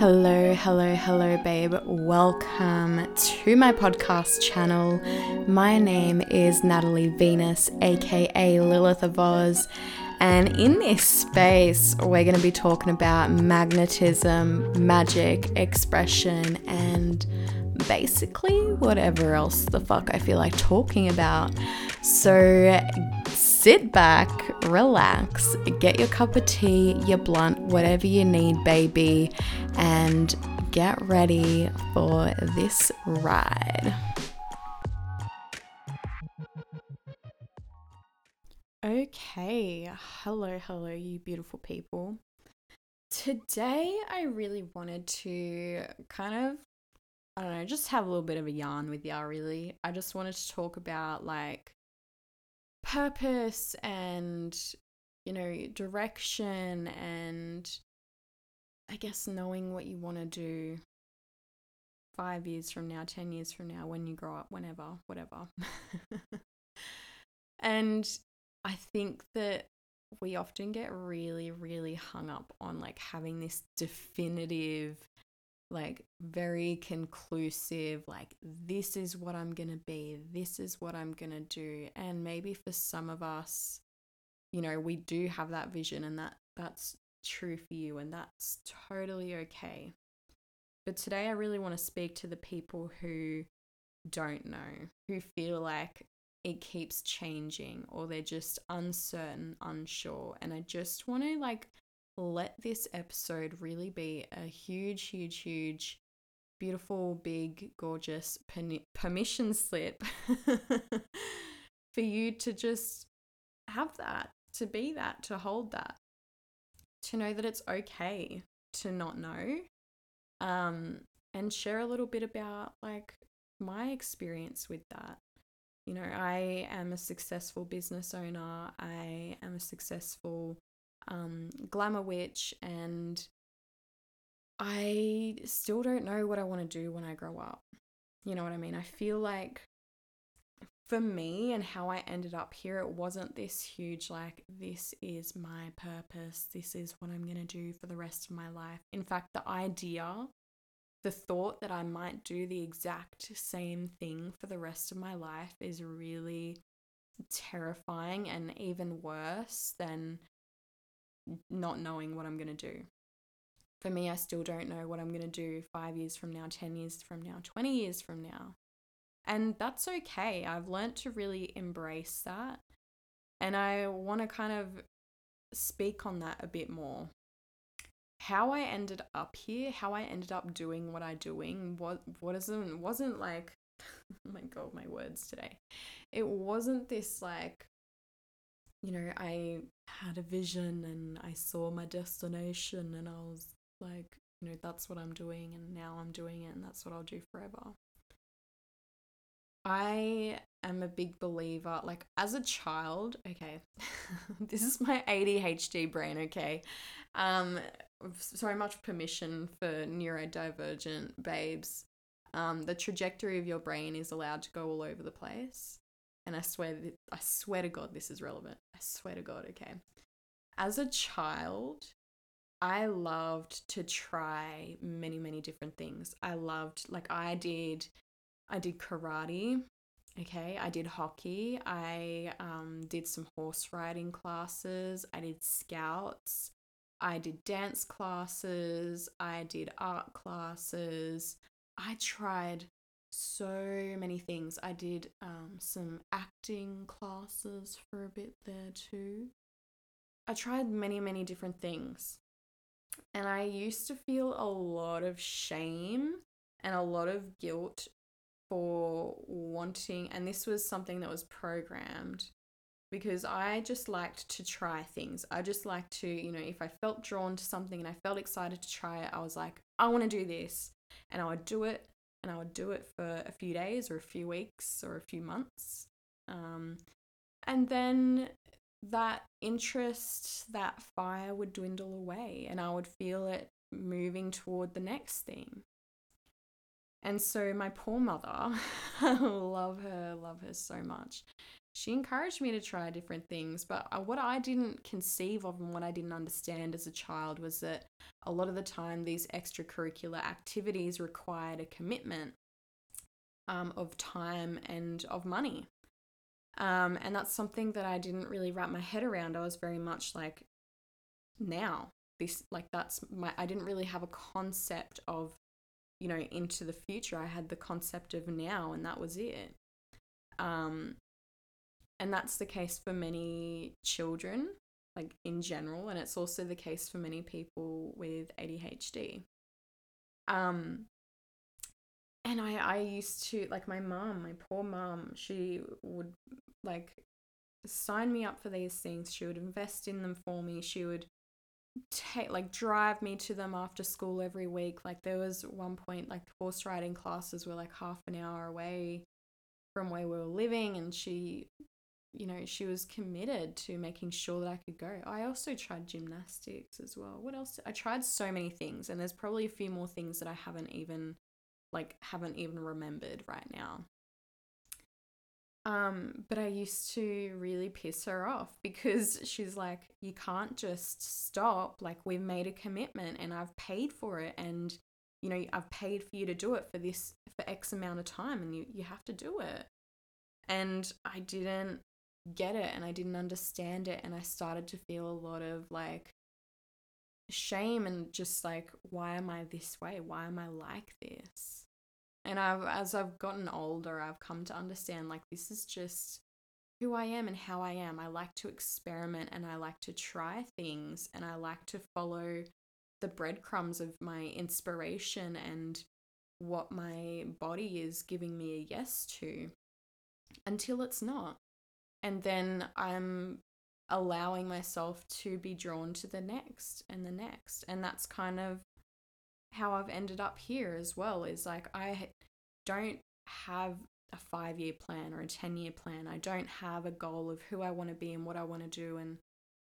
Hello, hello, hello, babe. Welcome to my podcast channel. My name is Natalie Venus, aka Lilith of Oz, and in this space, we're going to be talking about magnetism, magic, expression, and basically whatever else the fuck I feel like talking about. So sit back, relax, get your cup of tea, your blunt, whatever you need, baby, and get ready for this ride. Okay, hello, hello, you beautiful people. Today, I really wanted to kind of, I don't know, just have a little bit of a yarn with y'all, really. I just wanted to talk about like purpose and you know direction and i guess knowing what you want to do 5 years from now 10 years from now when you grow up whenever whatever and i think that we often get really really hung up on like having this definitive like very conclusive like this is what i'm going to be this is what i'm going to do. And maybe for some of us you know we do have that vision and that that's true for you and that's totally okay. But today i really want to speak to the people who don't know who feel like it keeps changing or they're just uncertain unsure. And i just want to like let this episode really be a huge, huge, huge, beautiful, big, gorgeous permission slip for you to just have that, to be that, to hold that, to know that it's okay to not know. Um, and share a little bit about like my experience with that. You know, I am a successful business owner. I am a successful um, Glamour Witch, and I still don't know what I want to do when I grow up. You know what I mean? I feel like for me and how I ended up here, it wasn't this huge, like, this is my purpose, this is what I'm going to do for the rest of my life. In fact, the idea, the thought that I might do the exact same thing for the rest of my life is really terrifying and even worse than not knowing what I'm going to do. For me, I still don't know what I'm going to do five years from now, 10 years from now, 20 years from now. And that's okay. I've learned to really embrace that. And I want to kind of speak on that a bit more. How I ended up here, how I ended up doing what I doing, what what isn't wasn't like oh my god, my words today. It wasn't this like you know, I had a vision and I saw my destination and I was like, you know, that's what I'm doing and now I'm doing it and that's what I'll do forever. I am a big believer, like as a child, okay, this is my ADHD brain, okay. Um, so much permission for neurodivergent babes. Um, the trajectory of your brain is allowed to go all over the place and I swear, I swear to God, this is relevant. I swear to God, okay. As a child, I loved to try many, many different things. I loved, like, I did, I did karate. Okay, I did hockey. I um, did some horse riding classes. I did scouts. I did dance classes. I did art classes. I tried so many things. I did um, some acting classes for a bit there too. I tried many, many different things. And I used to feel a lot of shame and a lot of guilt for wanting, and this was something that was programmed because I just liked to try things. I just liked to, you know, if I felt drawn to something and I felt excited to try it, I was like, I want to do this. And I would do it and I would do it for a few days or a few weeks or a few months. Um, and then that interest, that fire would dwindle away, and I would feel it moving toward the next thing. And so, my poor mother, love her, love her so much. She encouraged me to try different things. But uh, what I didn't conceive of and what I didn't understand as a child was that a lot of the time these extracurricular activities required a commitment um, of time and of money. Um, and that's something that I didn't really wrap my head around. I was very much like, now, this, like, that's my, I didn't really have a concept of, you know, into the future. I had the concept of now, and that was it. Um, and that's the case for many children, like in general, and it's also the case for many people with ADHD. Um, and I, I used to like my mom, my poor mom, she would like sign me up for these things. She would invest in them for me. She would take like drive me to them after school every week. Like there was one point like horse riding classes were like half an hour away from where we were living and she you know, she was committed to making sure that I could go. I also tried gymnastics as well. What else? I tried so many things, and there's probably a few more things that I haven't even, like, haven't even remembered right now. Um, but I used to really piss her off because she's like, you can't just stop. Like, we've made a commitment and I've paid for it, and you know, I've paid for you to do it for this for X amount of time, and you you have to do it. And I didn't get it and I didn't understand it and I started to feel a lot of like shame and just like why am I this way? Why am I like this? And I've as I've gotten older, I've come to understand like this is just who I am and how I am. I like to experiment and I like to try things and I like to follow the breadcrumbs of my inspiration and what my body is giving me a yes to until it's not and then I'm allowing myself to be drawn to the next and the next. And that's kind of how I've ended up here as well is like I don't have a 5 year plan or a 10 year plan. I don't have a goal of who I want to be and what I want to do. And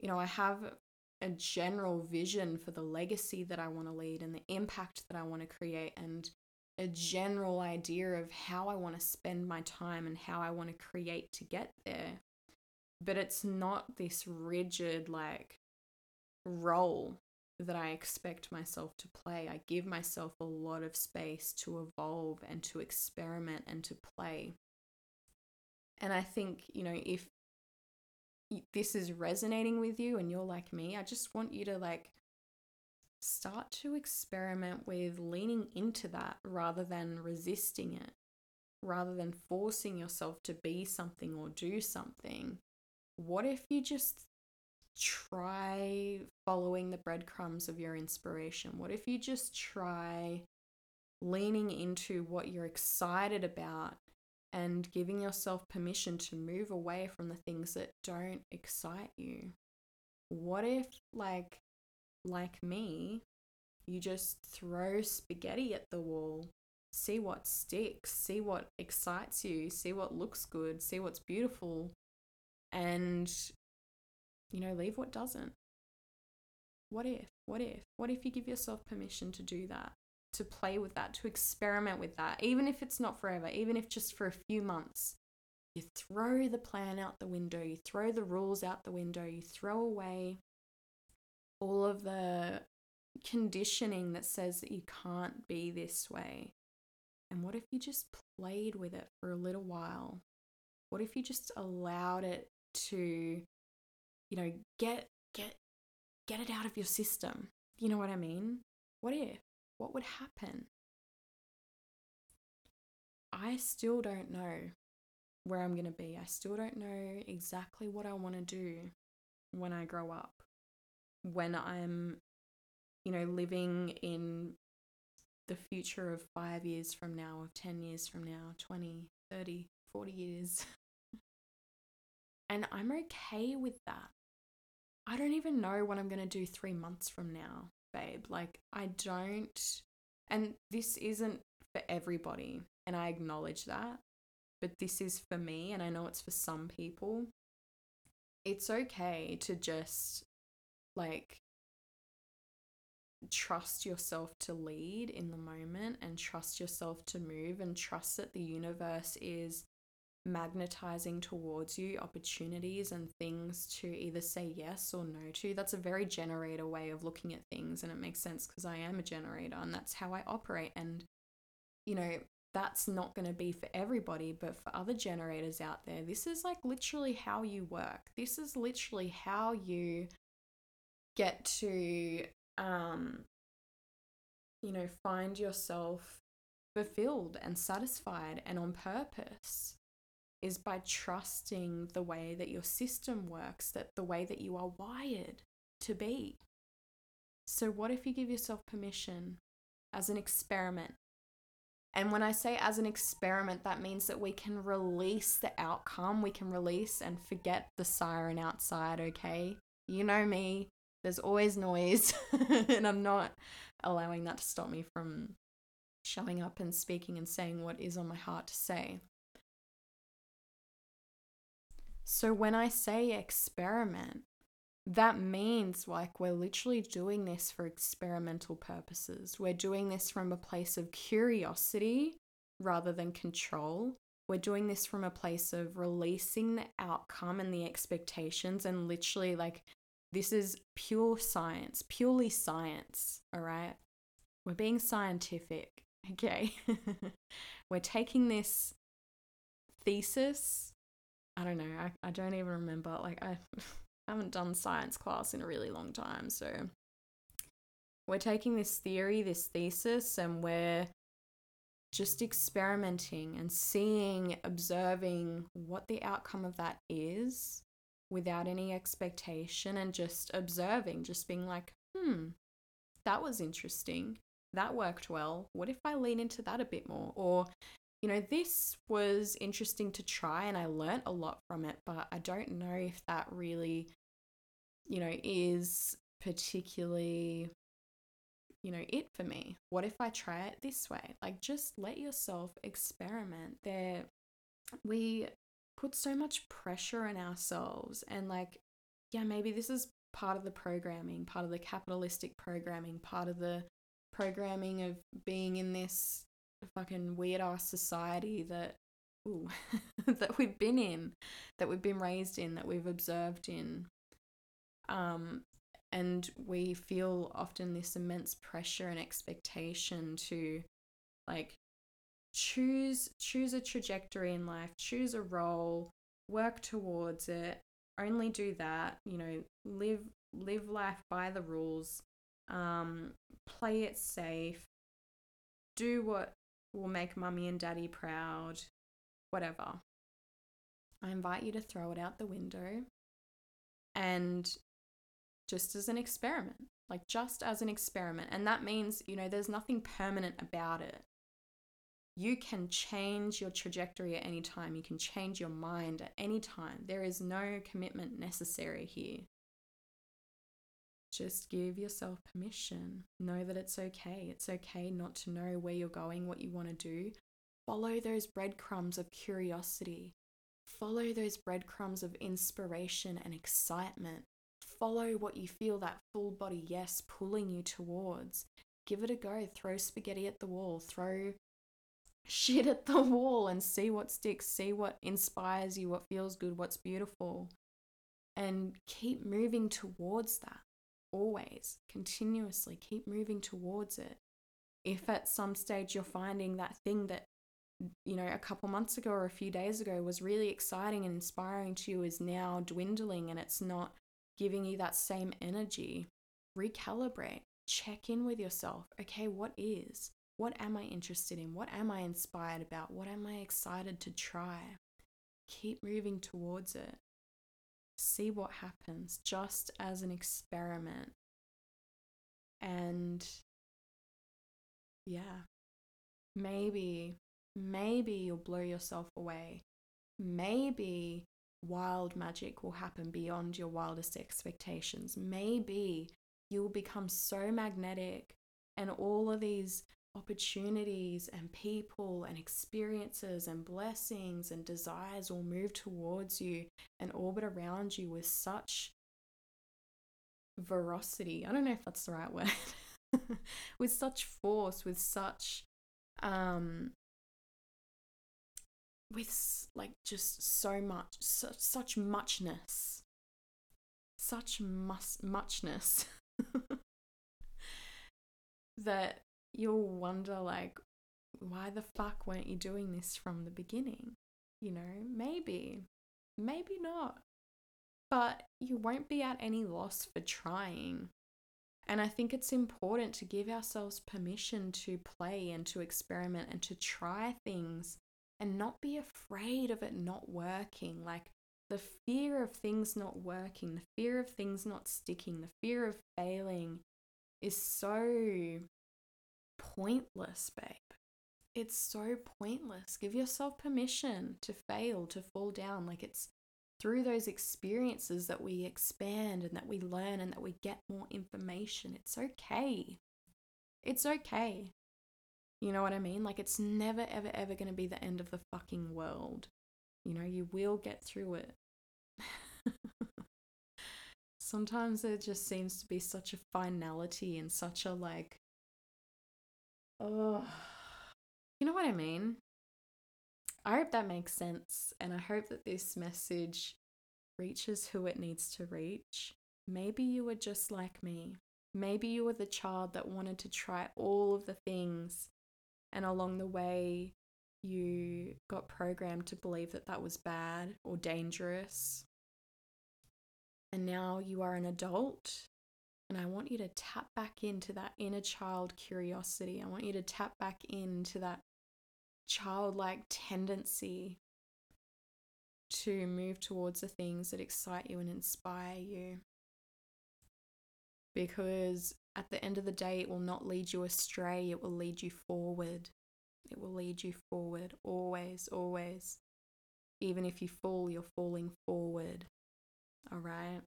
you know I have a general vision for the legacy that I want to lead and the impact that I want to create. And a general idea of how I want to spend my time and how I want to create to get there. But it's not this rigid, like, role that I expect myself to play. I give myself a lot of space to evolve and to experiment and to play. And I think, you know, if this is resonating with you and you're like me, I just want you to like start to experiment with leaning into that rather than resisting it, rather than forcing yourself to be something or do something. What if you just try following the breadcrumbs of your inspiration? What if you just try leaning into what you're excited about and giving yourself permission to move away from the things that don't excite you? What if, like, like me, you just throw spaghetti at the wall, see what sticks, see what excites you, see what looks good, see what's beautiful, and, you know, leave what doesn't. What if? What if? What if you give yourself permission to do that? To play with that, to experiment with that, even if it's not forever, even if just for a few months. You throw the plan out the window, you throw the rules out the window, you throw away all of the conditioning that says that you can't be this way. And what if you just played with it for a little while? What if you just allowed it to, you know, get get get it out of your system? You know what I mean? What if? What would happen? I still don't know where I'm going to be. I still don't know exactly what I want to do when I grow up when I'm, you know, living in the future of five years from now, of 10 years from now, 20, 30, 40 years. and I'm okay with that. I don't even know what I'm going to do three months from now, babe. Like, I don't. And this isn't for everybody. And I acknowledge that. But this is for me. And I know it's for some people. It's okay to just like trust yourself to lead in the moment and trust yourself to move and trust that the universe is magnetizing towards you opportunities and things to either say yes or no to. That's a very generator way of looking at things, and it makes sense because I am a generator and that's how I operate. And, you know, that's not going to be for everybody, but for other generators out there, this is like literally how you work. This is literally how you get to, um, you know, find yourself fulfilled and satisfied and on purpose is by trusting the way that your system works, that the way that you are wired to be. So, what if you give yourself permission as an experiment and when I say as an experiment, that means that we can release the outcome, we can release and forget the siren outside, okay? You know me, there's always noise, and I'm not allowing that to stop me from showing up and speaking and saying what is on my heart to say. So when I say experiment, that means like we're literally doing this for experimental purposes. We're doing this from a place of curiosity rather than control. We're doing this from a place of releasing the outcome and the expectations and literally like this is pure science, purely science, all right? We're being scientific, okay? we're taking this thesis. I don't know, I, I don't even remember. Like, I. I haven't done science class in a really long time. So we're taking this theory, this thesis, and we're just experimenting and seeing, observing what the outcome of that is without any expectation and just observing, just being like, hmm, that was interesting. That worked well. What if I lean into that a bit more? Or you know, this was interesting to try and I learnt a lot from it, but I don't know if that really, you know, is particularly, you know, it for me. What if I try it this way? Like, just let yourself experiment. There, we put so much pressure on ourselves, and like, yeah, maybe this is part of the programming, part of the capitalistic programming, part of the programming of being in this fucking weird ass society that ooh, that we've been in, that we've been raised in, that we've observed in. Um, and we feel often this immense pressure and expectation to like choose choose a trajectory in life, choose a role, work towards it, only do that, you know, live live life by the rules, um, play it safe, do what will make mummy and daddy proud, whatever. I invite you to throw it out the window and just as an experiment, like just as an experiment. And that means, you know, there's nothing permanent about it. You can change your trajectory at any time. You can change your mind at any time. There is no commitment necessary here. Just give yourself permission. Know that it's okay. It's okay not to know where you're going, what you want to do. Follow those breadcrumbs of curiosity. Follow those breadcrumbs of inspiration and excitement. Follow what you feel that full body yes pulling you towards. Give it a go. Throw spaghetti at the wall. Throw shit at the wall and see what sticks. See what inspires you, what feels good, what's beautiful. And keep moving towards that always, continuously keep moving towards it. If at some stage you're finding that thing that, you know, a couple months ago or a few days ago was really exciting and inspiring to you is now dwindling and it's not giving you that same energy, recalibrate, check in with yourself. Okay, what is? What am I interested in? What am I inspired about? What am I excited to try? Keep moving towards it see what happens just as an experiment. And yeah, maybe, maybe you'll blow yourself away. Maybe wild magic will happen beyond your wildest expectations. Maybe you'll become so magnetic and all of these opportunities and people and experiences and blessings and desires will move towards you and orbit around you with such veracity. I don't know if that's the right word. with such force, with such um with like just so much, such, such muchness, such mus- muchness that you'll wonder, like, why the fuck weren't you doing this from the beginning? You know, maybe, maybe not. But you won't be at any loss for trying. And I think it's important to give ourselves permission to play and to experiment and to try things and not be afraid of it not working. Like the fear of things not working, the fear of things not sticking, the fear of failing is so pointless, babe. It's so pointless. Give yourself permission to fail, to fall down. Like it's through those experiences that we expand and that we learn and that we get more information. It's okay. It's okay. You know what I mean? Like, it's never, ever, ever going to be the end of the fucking world. You know, you will get through it. Sometimes there just seems to be such a finality and such a like, oh, you know what I mean? I hope that makes sense. And I hope that this message reaches who it needs to reach. Maybe you were just like me. Maybe you were the child that wanted to try all of the things, and along the way, you got programmed to believe that that was bad or dangerous. And now you are an adult, and I want you to tap back into that inner child curiosity. I want you to tap back into that childlike tendency to move towards the things that excite you and inspire you. Because at the end of the day, it will not lead you astray, it will lead you forward. It will lead you forward, always, always. Even if you fall, you're falling forward. All right.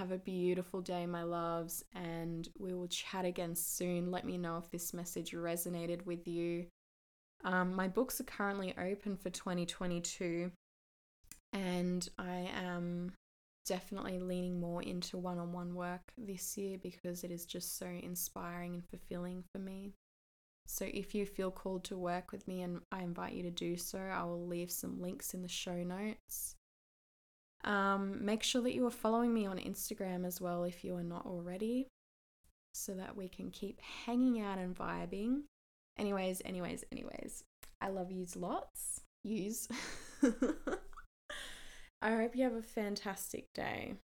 Have a beautiful day, my loves, and we will chat again soon. Let me know if this message resonated with you. Um, my books are currently open for 2022, and I am definitely leaning more into one on one work this year because it is just so inspiring and fulfilling for me. So, if you feel called to work with me and I invite you to do so, I will leave some links in the show notes. Um, make sure that you are following me on Instagram as well if you are not already, so that we can keep hanging out and vibing. Anyways, anyways, anyways, I love yous lots. Use. I hope you have a fantastic day.